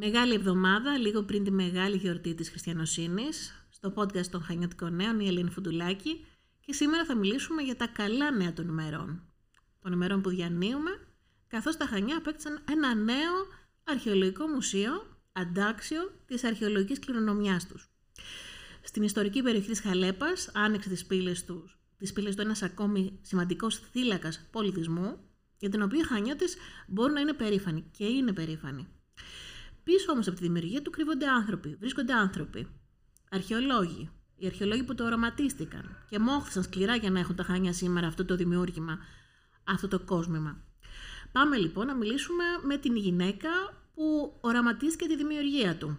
Μεγάλη εβδομάδα, λίγο πριν τη μεγάλη γιορτή της Χριστιανοσύνης, στο podcast των Χανιωτικών Νέων, η Ελένη Φουντουλάκη, και σήμερα θα μιλήσουμε για τα καλά νέα των ημερών. Των ημερών που διανύουμε, καθώς τα Χανιά απέκτησαν ένα νέο αρχαιολογικό μουσείο, αντάξιο της αρχαιολογικής κληρονομιάς τους. Στην ιστορική περιοχή της Χαλέπας άνοιξε τις πύλες τους, τις πύλες του ένας ακόμη σημαντικός θύλακας πολιτισμού, για την οποία οι Χανιώτες μπορούν να είναι περήφανοι και είναι περήφανοι. Πίσω όμως από τη δημιουργία του κρύβονται άνθρωποι, βρίσκονται άνθρωποι, αρχαιολόγοι, οι αρχαιολόγοι που το οραματίστηκαν και μόχθησαν σκληρά για να έχουν τα Χανιά σήμερα αυτό το δημιούργημα, αυτό το κόσμημα. Πάμε λοιπόν να μιλήσουμε με την γυναίκα που οραματίστηκε τη δημιουργία του.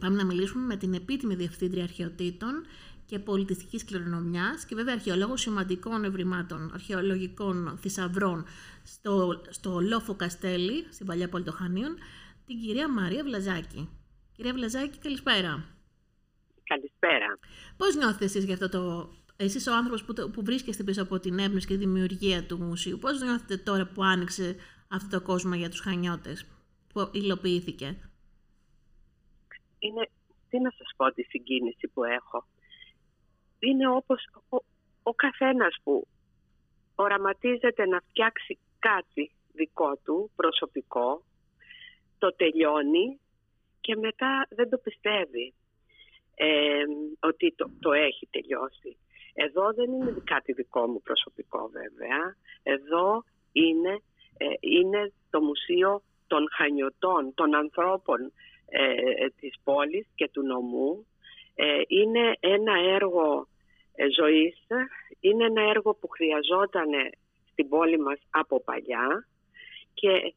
Πάμε να μιλήσουμε με την επίτιμη διευθύντρια αρχαιοτήτων και πολιτιστικής κληρονομιάς και βέβαια αρχαιολόγο σημαντικών ευρημάτων, αρχαιολογικών θησαυρών στο, στο Λόφο Καστέλη, στην παλιά πόλη των Χανίων, την κυρία Μαρία Βλαζάκη. Κυρία Βλαζάκη, καλησπέρα. Καλησπέρα. Πώς νιώθετε εσείς για αυτό το... Εσείς ο άνθρωπος που, που βρίσκεστε πίσω από την έμπνευση και τη δημιουργία του μουσείου, πώς νιώθετε τώρα που άνοιξε αυτό το κόσμο για τους χανιώτες, που υλοποιήθηκε; Είναι, τι να σας πω τη συγκίνηση που έχω. Είναι όπως ο, ο καθένας που οραματίζεται να φτιάξει κάτι δικό του, προσωπικό, το τελειώνει και μετά δεν το πιστεύει ε, ότι το, το έχει τελειώσει. Εδώ δεν είναι κάτι δικό μου προσωπικό βέβαια. Εδώ είναι, ε, είναι το Μουσείο των Χανιωτών, των ανθρώπων ε, της πόλης και του νομού. Ε, είναι ένα έργο ζωής, είναι ένα έργο που χρειαζόταν στην πόλη μας από παλιά και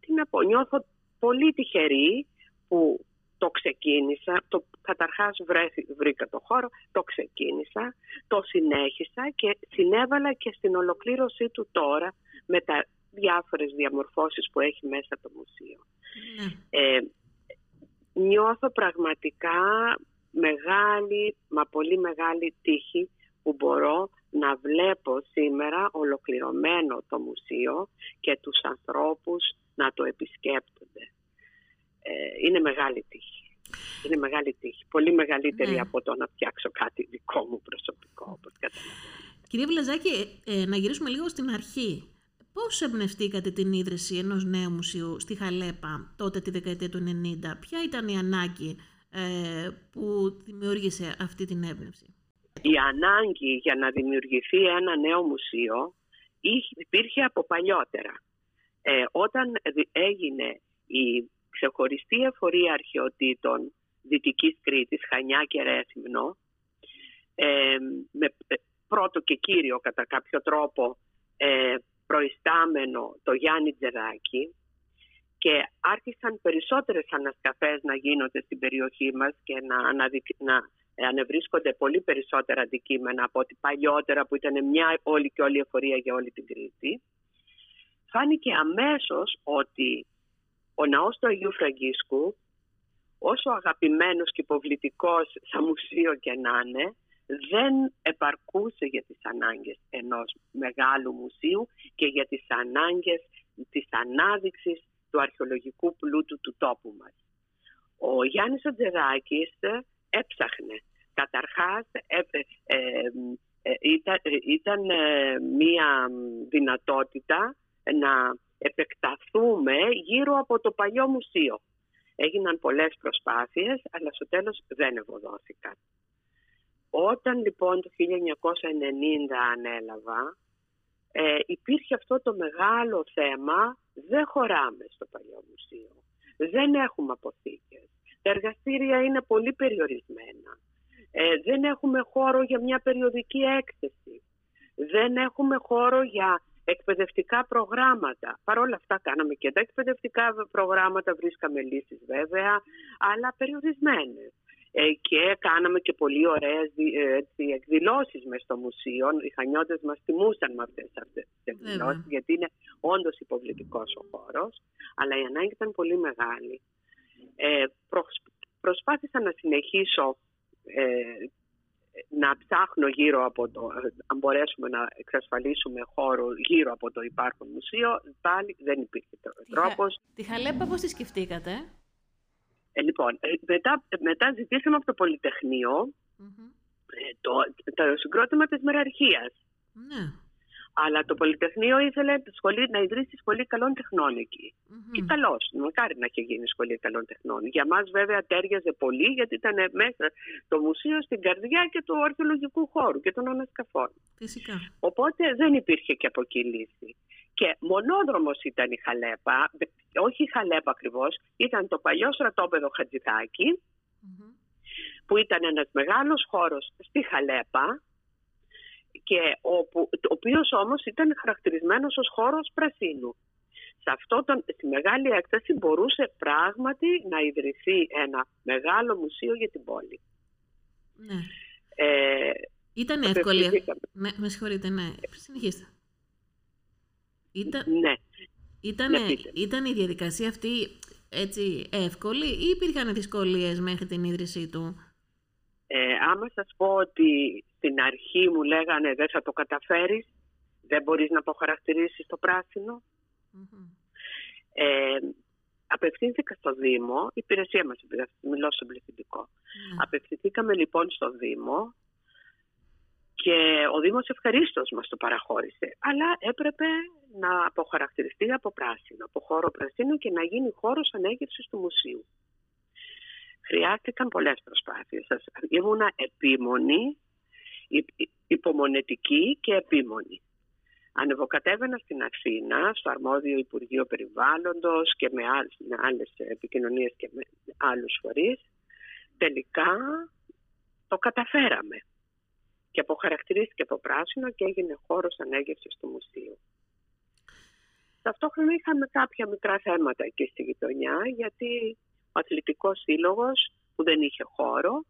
τι να πω, νιώθω πολύ τυχερή που το ξεκίνησα, το, καταρχάς βρήκα το χώρο, το ξεκίνησα, το συνέχισα και συνέβαλα και στην ολοκλήρωσή του τώρα με τα διάφορες διαμορφώσεις που έχει μέσα το μουσείο. Ναι. Ε, νιώθω πραγματικά μεγάλη, μα πολύ μεγάλη τύχη που μπορώ να βλέπω σήμερα ολοκληρωμένο το μουσείο και τους ανθρώπους να το επισκέπτονται. Ε, είναι μεγάλη τύχη. Είναι μεγάλη τύχη. Πολύ μεγαλύτερη ναι. από το να φτιάξω κάτι δικό μου προσωπικό, όπως καταλαβαίνετε. Κυρία Βλαζάκη, ε, να γυρίσουμε λίγο στην αρχή. Πώς εμπνευστήκατε την ίδρυση ενός νέου μουσείου στη Χαλέπα τότε τη δεκαετία του 90. Ποια ήταν η ανάγκη ε, που δημιούργησε αυτή την έμπνευση; Η ανάγκη για να δημιουργηθεί ένα νέο μουσείο υπήρχε από παλιότερα. Ε, όταν έγινε η ξεχωριστή εφορία αρχαιοτήτων Δυτικής Κρήτης, Χανιά και Ρέθυμνο, ε, με ε, πρώτο και κύριο κατά κάποιο τρόπο ε, προϊστάμενο το Γιάννη Τζεράκη και άρχισαν περισσότερες ανασκαφές να γίνονται στην περιοχή μας και να, να ανεβρίσκονται πολύ περισσότερα αντικείμενα από ό,τι παλιότερα που ήταν μια όλη και όλη εφορία για όλη την Κρήτη. Φάνηκε αμέσως ότι ο ναός του Αγίου Φραγκίσκου, όσο αγαπημένος και υποβλητικός σαν μουσείο και να είναι, δεν επαρκούσε για τις ανάγκες ενός μεγάλου μουσείου και για τις ανάγκες της ανάδειξης του αρχαιολογικού πλούτου του τόπου μας. Ο Γιάννης Ατζεράκης έψαχνε. Καταρχάς ε, ε, ε, ήταν, μία δυνατότητα να επεκταθούμε γύρω από το παλιό μουσείο. Έγιναν πολλές προσπάθειες, αλλά στο τέλος δεν ευωδόθηκαν. Όταν λοιπόν το 1990 ανέλαβα, ε, υπήρχε αυτό το μεγάλο θέμα, δεν χωράμε στο παλιό μουσείο. Δεν έχουμε αποθήκες. Τα εργαστήρια είναι πολύ περιορισμένα. Ε, δεν έχουμε χώρο για μια περιοδική έκθεση. Δεν έχουμε χώρο για εκπαιδευτικά προγράμματα. Παρ' όλα αυτά κάναμε και τα εκπαιδευτικά προγράμματα, βρίσκαμε λύσεις βέβαια, αλλά περιορισμένες. Ε, και κάναμε και πολύ ωραίες ε, έτσι, εκδηλώσεις μες στο μουσείο. Οι χανιώτες μας τιμούσαν με αυτές, αυτές τις εκδηλώσεις, γιατί είναι όντως υποβλητικός ο χώρος, αλλά η ανάγκη ήταν πολύ μεγάλη. Ε, προσπάθησα να συνεχίσω ε, να ψάχνω γύρω από το, αν μπορέσουμε να εξασφαλίσουμε χώρο γύρω από το υπάρχον μουσείο, πάλι δεν υπήρχε τρόπος. Τη Χαλέπα πώς τη σκεφτήκατε; Ε, λοιπόν, ε, μετά, μετά ζητήσαμε από το πολυτεχνειο το, το συγκρότημα της μεραρχίας. Ναι. Αλλά το Πολυτεχνείο ήθελε τη σχολή, να ιδρύσει σχολή καλών τεχνών εκεί. Μμμ. Και καλώ. Μακάρι να είχε γίνει σχολή καλών τεχνών. Για μας, βέβαια, τέριαζε πολύ, γιατί ήταν μέσα το μουσείο στην καρδιά και του αρχαιολογικού χώρου και των ανασκαφών. Φυσικά. Οπότε δεν υπήρχε και από εκεί λύση. Και μονόδρομος ήταν η Χαλέπα, όχι η Χαλέπα ακριβώς, ήταν το παλιό στρατόπεδο Χατζηδάκη, Μμμ. που ήταν ένας μεγάλος χώρος στη Χαλέπα και όπου, ο οποίος όμως ήταν χαρακτηρισμένος ως χώρος πρασίνου. Σε αυτό τον, στη μεγάλη έκταση μπορούσε πράγματι να ιδρυθεί ένα μεγάλο μουσείο για την πόλη. Ναι. Ε, Ήταν εύκολη. απευθυνθήκαμε. Ναι, με συγχωρείτε, ναι. Συνεχίστε. Ήταν, Ναι, ήτανε, Ναι, πείτε. ήταν η διαδικασία αυτή έτσι εύκολη ή υπήρχαν δυσκολίες μέχρι την ίδρυσή του; Ε, άμα σας πω ότι στην αρχή μου λέγανε δεν θα το καταφέρεις, δεν μπορείς να αποχαρακτηρίσεις το πράσινο. Μμμ. Ε, απευθύνθηκα στο Δήμο, η υπηρεσία μας, μιλώ στον πληθυντικό. Ναι. Απευθυνθήκαμε λοιπόν στο Δήμο και ο Δήμος ευχαρίστως μας το παραχώρησε. Αλλά έπρεπε να αποχαρακτηριστεί από πράσινο, από χώρο πρασίνου και να γίνει χώρος ανέγερσης του μουσείου. Χρειάστηκαν πολλές προσπάθειες. Σας- Ήμουνα επίμονη, υ- υ- υπομονετική και επίμονη. Ανεβοκατέβαινα στην Αθήνα, στο αρμόδιο Υπουργείο Περιβάλλοντος και με άλλες, με άλλες επικοινωνίες και με άλλους φορείς. Τελικά το καταφέραμε. Και αποχαρακτηρίστηκε από πράσινο και έγινε χώρος ανέγερσης του μουσείου. Ταυτόχρονα είχαμε κάποια μικρά θέματα εκεί στη γειτονιά, γιατί ο αθλητικός σύλλογος που δεν είχε χώρο,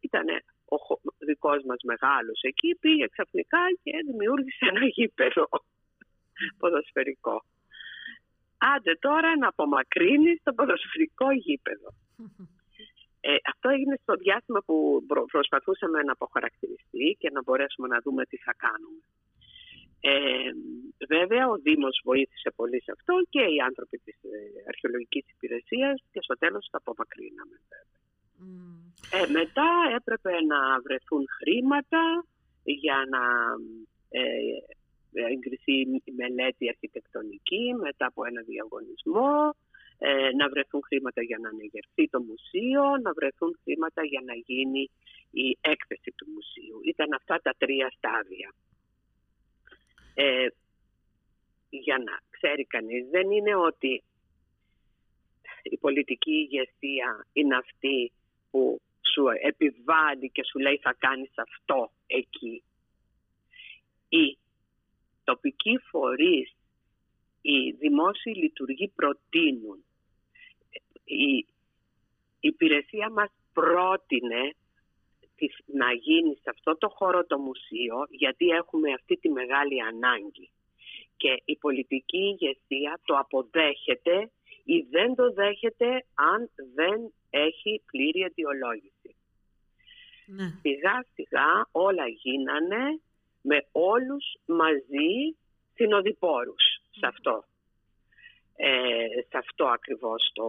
ήταν ο χω- δικός μας μεγάλος εκεί, πήγε ξαφνικά και δημιούργησε ένα γήπεδο ποδοσφαιρικό. Άντε τώρα να απομακρύνεις το ποδοσφαιρικό γήπεδο. Ε, αυτό έγινε στο διάστημα που προ- προσπαθούσαμε να αποχαρακτηριστεί και να μπορέσουμε να δούμε τι θα κάνουμε. Ε, βέβαια ο Δήμος βοήθησε πολύ σε αυτό και οι άνθρωποι της ε, αρχαιολογικής υπηρεσίας και στο τέλος τα απομακρύναμε. Μμ. Ε, μετά έπρεπε να βρεθούν χρήματα για να ε, εγκριθεί η μελέτη αρχιτεκτονική μετά από ένα διαγωνισμό, ε, να βρεθούν χρήματα για να ανεγερθεί το μουσείο, να βρεθούν χρήματα για να γίνει η έκθεση του μουσείου. Ήταν αυτά τα τρία στάδια. Ε, για να ξέρει κανείς, δεν είναι ότι η πολιτική ηγεσία είναι αυτή που σου επιβάλλει και σου λέει θα κάνεις αυτό εκεί. Οι τοπικοί φορείς, οι δημόσιοι λειτουργοί προτείνουν. Η υπηρεσία μας πρότεινε της- να γίνει σε αυτό το χώρο το μουσείο γιατί έχουμε αυτή τη μεγάλη ανάγκη. Και η πολιτική ηγεσία το αποδέχεται ή δεν το δέχεται αν δεν έχει πλήρη αιτιολόγηση. Ναι. Σιγά σιγά όλα γίνανε με όλους μαζί συνοδοιπόρους σε αυτό. Ε, σε αυτό ακριβώς το,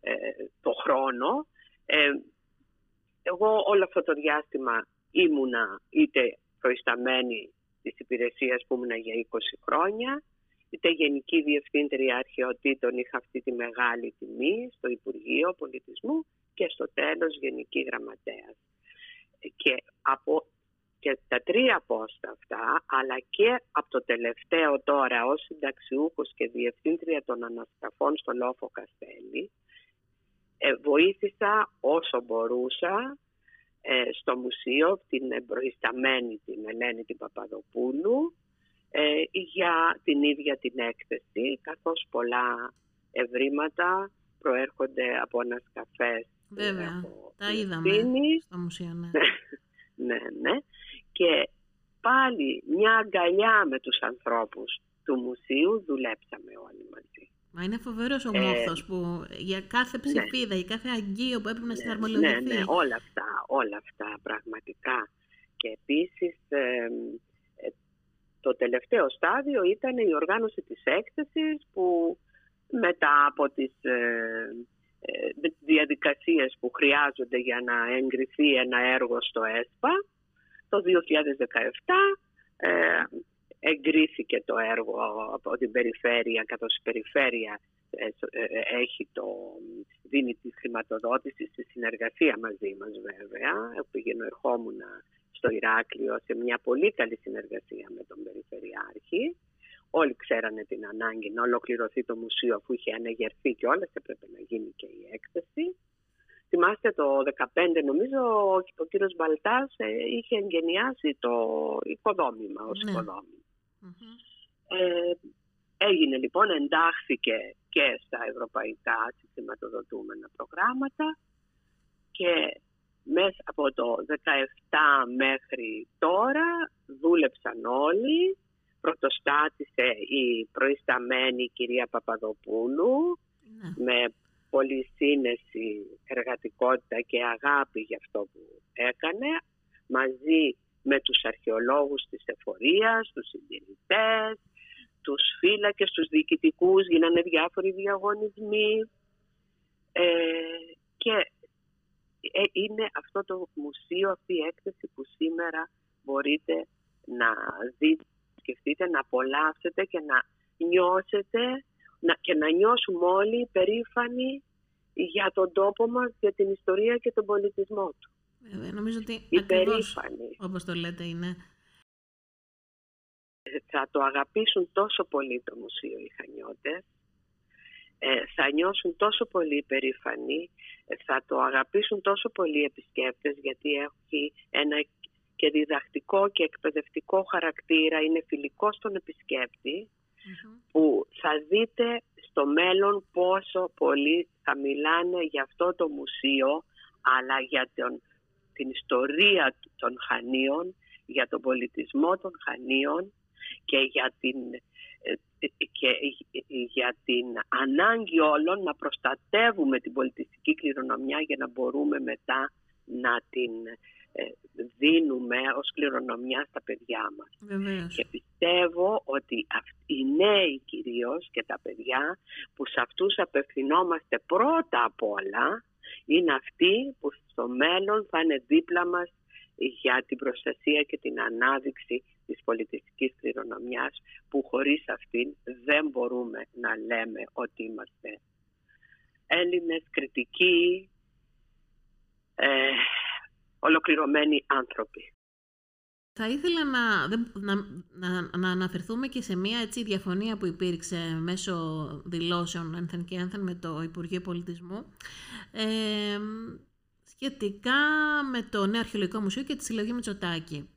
ε, το χρόνο. Ε, εγώ όλο αυτό το διάστημα ήμουνα είτε προϊσταμένη της υπηρεσίας που ήμουνα για 20 χρόνια, είτε Γενική Διευθύντρια Αρχαιοτήτων είχα αυτή τη μεγάλη τιμή στο Υπουργείο Πολιτισμού και στο τέλος Γενική Γραμματέας. Και, από, και τα τρία πόστα αυτά, αλλά και από το τελευταίο τώρα ως συνταξιούχος και Διευθύντρια των Ανασκαφών στο Λόφο Καστέλη, ε, βοήθησα όσο μπορούσα ε, στο μουσείο την προϊσταμένη την Ελένη την Παπαδοπούλου ε, για την ίδια την έκθεση καθώς πολλά ευρήματα προέρχονται από ανασκαφές ε, Βέβαια. από Τα είδαμε Ευθύνη. στο μουσείο, ναι. ναι, ναι. Και πάλι μια αγκαλιά με τους ανθρώπους του μουσείου δουλέψαμε όλοι μαζί. Μα είναι φοβερός ο Ε, μόχθος που για κάθε ψηφίδα, για κάθε αγγείο που έπρεπε να Ναι, συναρμολογηθεί. ναι, όλα αυτά, όλα αυτά πραγματικά. Και επίσης ε, ε, το τελευταίο στάδιο ήταν η οργάνωση της έκθεσης που μετά από τις, ε, ε, με διαδικασίες που χρειάζονται για να εγκριθεί ένα έργο στο ΕΣΠΑ. Το 2017 ε, εγκρίθηκε το έργο από την περιφέρεια, καθώς η περιφέρεια ε, ε, έχει το, δίνει τη χρηματοδότηση στη συνεργασία μαζί μας βέβαια. Πήγαινε ερχόμουν στο Ηράκλειο σε μια πολύ καλή συνεργασία με τον Περιφερειάρχη. Όλοι ξέρανε την ανάγκη να ολοκληρωθεί το μουσείο αφού είχε ανεγερθεί και όλες έπρεπε να γίνει και η έκθεση. Θυμάστε το 2015 νομίζω ο κύριος Μπαλτάς ε, είχε εγκαινιάσει το οικοδόμημα ως ναι. οικοδόμημα. Ε, έγινε λοιπόν, εντάχθηκε και στα ευρωπαϊκά χρηματοδοτούμενα προγράμματα και μέσα από το 17 μέχρι τώρα δούλεψαν όλοι. Πρωτοστάτησε η προϊσταμένη κυρία Παπαδοπούλου ναι. με πολύ σύνεση, εργατικότητα και αγάπη για αυτό που έκανε μαζί με τους αρχαιολόγους της εφορίας, τους συντηρητές, τους φύλακες, τους διοικητικούς, γίνανε διάφοροι διαγωνισμοί ε, και ε, είναι αυτό το μουσείο, αυτή η έκθεση που σήμερα μπορείτε να δείτε, σκεφτείτε, να απολαύσετε και να νιώσετε να, και να νιώσουμε όλοι περήφανοι για τον τόπο μας, για την ιστορία και τον πολιτισμό του. Βέβαια, νομίζω ότι ακριβώς, όπως το λέτε είναι. Θα το αγαπήσουν τόσο πολύ το μουσείο οι Χανιώτες, ε, θα νιώσουν τόσο πολύ περήφανοι, ε, θα το αγαπήσουν τόσο πολύ οι επισκέπτες γιατί έχει ένα και διδακτικό και εκπαιδευτικό χαρακτήρα, είναι φιλικός στον επισκεπτη που θα δείτε στο μέλλον πόσο πολύ θα μιλάνε για αυτό το μουσείο αλλά για τον την ιστορία των Χανίων, για τον πολιτισμό των Χανίων και για την, ε, ε, και για την ανάγκη όλων να προστατεύουμε την πολιτιστική κληρονομιά για να μπορούμε μετά να την ε, δίνουμε ως κληρονομιά στα παιδιά μας. Και πιστεύω ότι οι νέοι κυρίως και τα παιδιά που σε αυτούς απευθυνόμαστε πρώτα απ' όλα είναι αυτοί που στο μέλλον θα είναι δίπλα μας για την προστασία και την ανάδειξη της πολιτιστικής κληρονομιάς που χωρίς αυτήν δεν μπορούμε να λέμε ότι είμαστε Έλληνες, κριτικοί, ε, ολοκληρωμένοι άνθρωποι. Θα ήθελα να, να, να, να, αναφερθούμε και σε μια έτσι, διαφωνία που υπήρξε μέσω δηλώσεων ένθεν και ένθεν με το Υπουργείο Πολιτισμού ε, σχετικά με το Νέο Αρχαιολογικό Μουσείο και τη συλλογή Μητσοτάκη.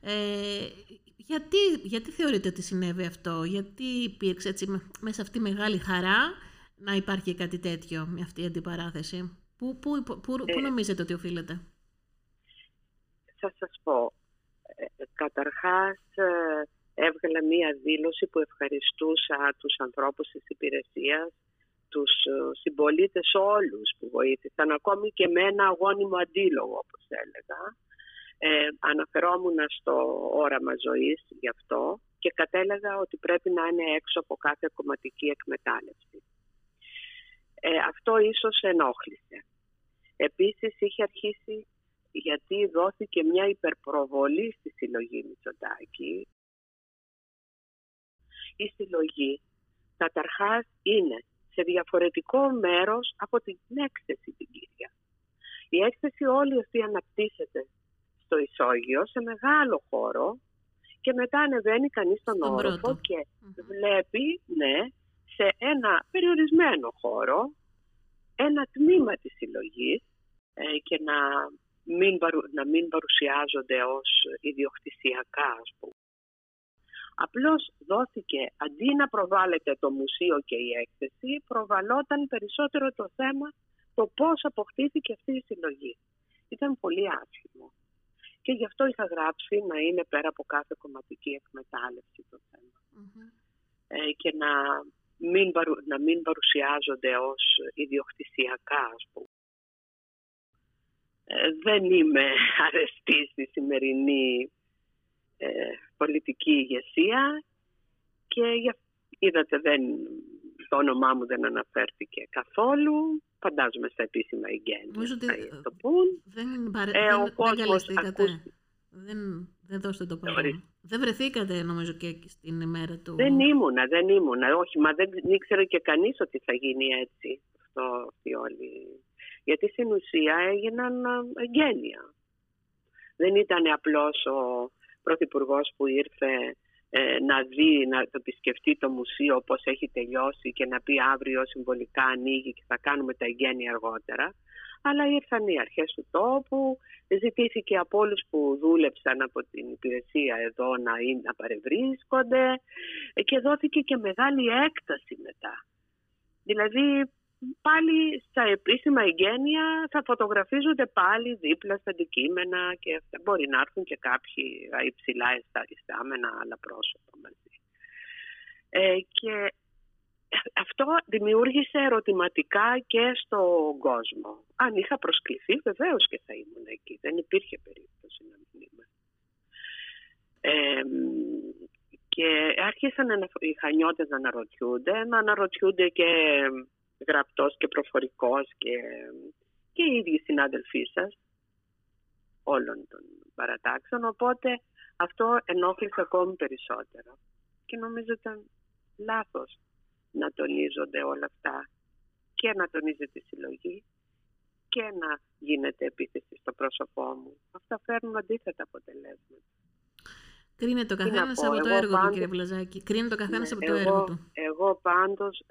Ε, γιατί, γιατί θεωρείτε ότι συνέβη αυτό, γιατί υπήρξε έτσι, μέσα σε αυτή τη μεγάλη χαρά να υπάρχει κάτι τέτοιο, με αυτή η αντιπαράθεση; Πού, πού, πού, πού, πού νομίζετε ότι οφείλεται; Θα σας πω, Καταρχάς ε, έβγαλα μία δήλωση που ευχαριστούσα τους ανθρώπους της υπηρεσίας, τους ε, συμπολίτες όλους που βοήθησαν, ακόμη και με ένα αγώνιμο αντίλογο όπως έλεγα. Ε, αναφερόμουν στο όραμα ζωής γι' αυτό και κατέλεγα ότι πρέπει να είναι έξω από κάθε κομματική εκμετάλλευση. Ε, αυτό ίσως ενόχλησε. Επίσης είχε αρχίσει γιατί δόθηκε μια υπερπροβολή στη συλλογή Μητσοτάκη. Η συλλογή καταρχάς είναι σε διαφορετικό μέρος από την έκθεση την κύρια. Η έκθεση όλη αυτή αναπτύσσεται στο ισόγειο, σε μεγάλο χώρο και μετά ανεβαίνει κανείς στον όροφο και βλέπει ναι, σε ένα περιορισμένο χώρο ένα τμήμα της συλλογής ε, και να μην, να μην παρουσιάζονται ως ιδιοκτησιακά ας πούμε. Απλώς δόθηκε, αντί να προβάλλεται το μουσείο και η έκθεση, προβαλόταν περισσότερο το θέμα το πώς αποκτήθηκε αυτή η συλλογή. Ήταν πολύ άσχημο. Και γι' αυτό είχα γράψει να είναι πέρα από κάθε κομματική εκμετάλλευση το θεμα ε, και να μην, να μην παρουσιάζονται ως ιδιοκτησιακά, ας πούμε. Ε, δεν είμαι αρεστής στη σημερινή ε, πολιτική ηγεσία και είδατε δεν το όνομά μου δεν αναφέρθηκε καθόλου. Φαντάζομαι στα επίσημα εγγένεια Νομίζω ότι θα το πούν. δεν, παρε... Ε, δεν, ο δεν κόσμος καλεστήκατε. ακούστηκε. Δεν, δεν δώσετε το Sorry. παρόν. Δεν βρεθήκατε νομίζω και στην ημέρα του. Δεν ήμουνα, δεν ήμουνα. Όχι, μα δεν ήξερε και κανείς ότι θα γίνει έτσι αυτό αυτή όλη. Γιατί στην ουσία έγιναν α, εγγένεια. Δεν ήταν απλώς ο Πρωθυπουργός που ήρθε ε, να δει, να το επισκεφτεί το μουσείο όπως έχει τελειώσει και να πει αύριο συμβολικά ανοίγει και θα κάνουμε τα εγγένεια αργότερα. Αλλά ήρθαν οι αρχές του τόπου, ζητήθηκε από όλους που δούλεψαν από την υπηρεσία εδώ να, είναι, να παρευρίσκονται ε, και δόθηκε και μεγάλη έκταση μετά. Δηλαδή πάλι στα επίσημα εγγένεια θα φωτογραφίζονται πάλι δίπλα στα αντικείμενα και αυτά. μπορεί να έρθουν και κάποιοι υψηλά ειστάμενα άλλα πρόσωπα μαζί. Ε, και αυτό δημιούργησε ερωτηματικά και στον κόσμο. Αν είχα προσκληθεί βεβαίως και θα ήμουν εκεί. Δεν υπήρχε περίπτωση να μην είμαι. Ε, και άρχισαν να, οι χανιώτες να αναρωτιούνται, να αναρωτιούνται και γραπτός και προφορικός και, και οι ίδιοι συνάδελφοί σας όλων των παρατάξεων. Οπότε αυτό ενόχλησε ακόμη περισσότερο. Και νομίζω ήταν λάθος να τονίζονται όλα αυτά και να τονίζεται η συλλογή και να γίνεται επίθεση στο πρόσωπό μου. Αυτά φέρνουν αντίθετα αποτελέσματα. Κρίνεται ο Τι να καθένας πω, από το εγώ έργο του, πάντως- κύριε Βλαζάκη. Κρίνεται ο καθένας Ναι, από το εγώ, έργο του. Εγώ πάντως,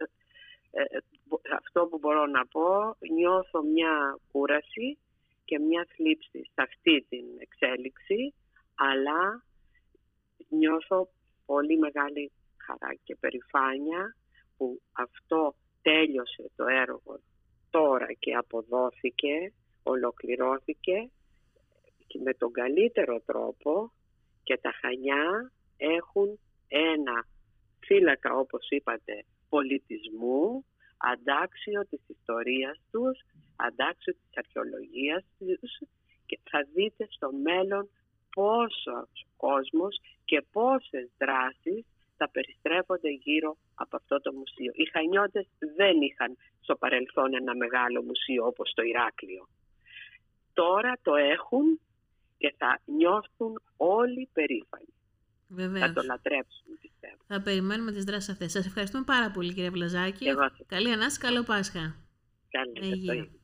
ε, ε, μπο- αυτό που μπορώ να πω, νιώθω μια κούραση και μια θλίψη σε αυτή την εξέλιξη, αλλά νιώθω πολύ μεγάλη χαρά και περηφάνεια που αυτό τέλειωσε το έργο τώρα και αποδόθηκε, ολοκληρώθηκε και με τον καλύτερο τρόπο και τα Χανιά έχουν ένα φύλακα όπως είπατε πολιτισμού αντάξιο της ιστορίας τους, αντάξιο της αρχαιολογίας τους και θα δείτε στο μέλλον πόσος κόσμος και πόσες δράσεις θα περιστρέφονται γύρω από αυτό το μουσείο. Οι Χανιώτες δεν είχαν στο παρελθόν ένα μεγάλο μουσείο όπως το Ηράκλειο. Τώρα το έχουν και θα νιώθουν όλοι περήφανοι. Βεβαίως. Θα το λατρέψουν πιστεύω. Θα περιμένουμε τις δράσεις αυτές. Σας ευχαριστούμε πάρα πολύ, κύριε Βλαζάκη. Εγώ σας Καλή Ανάσταση, καλό Πάσχα. Καλή Υγεία. το ίδιο.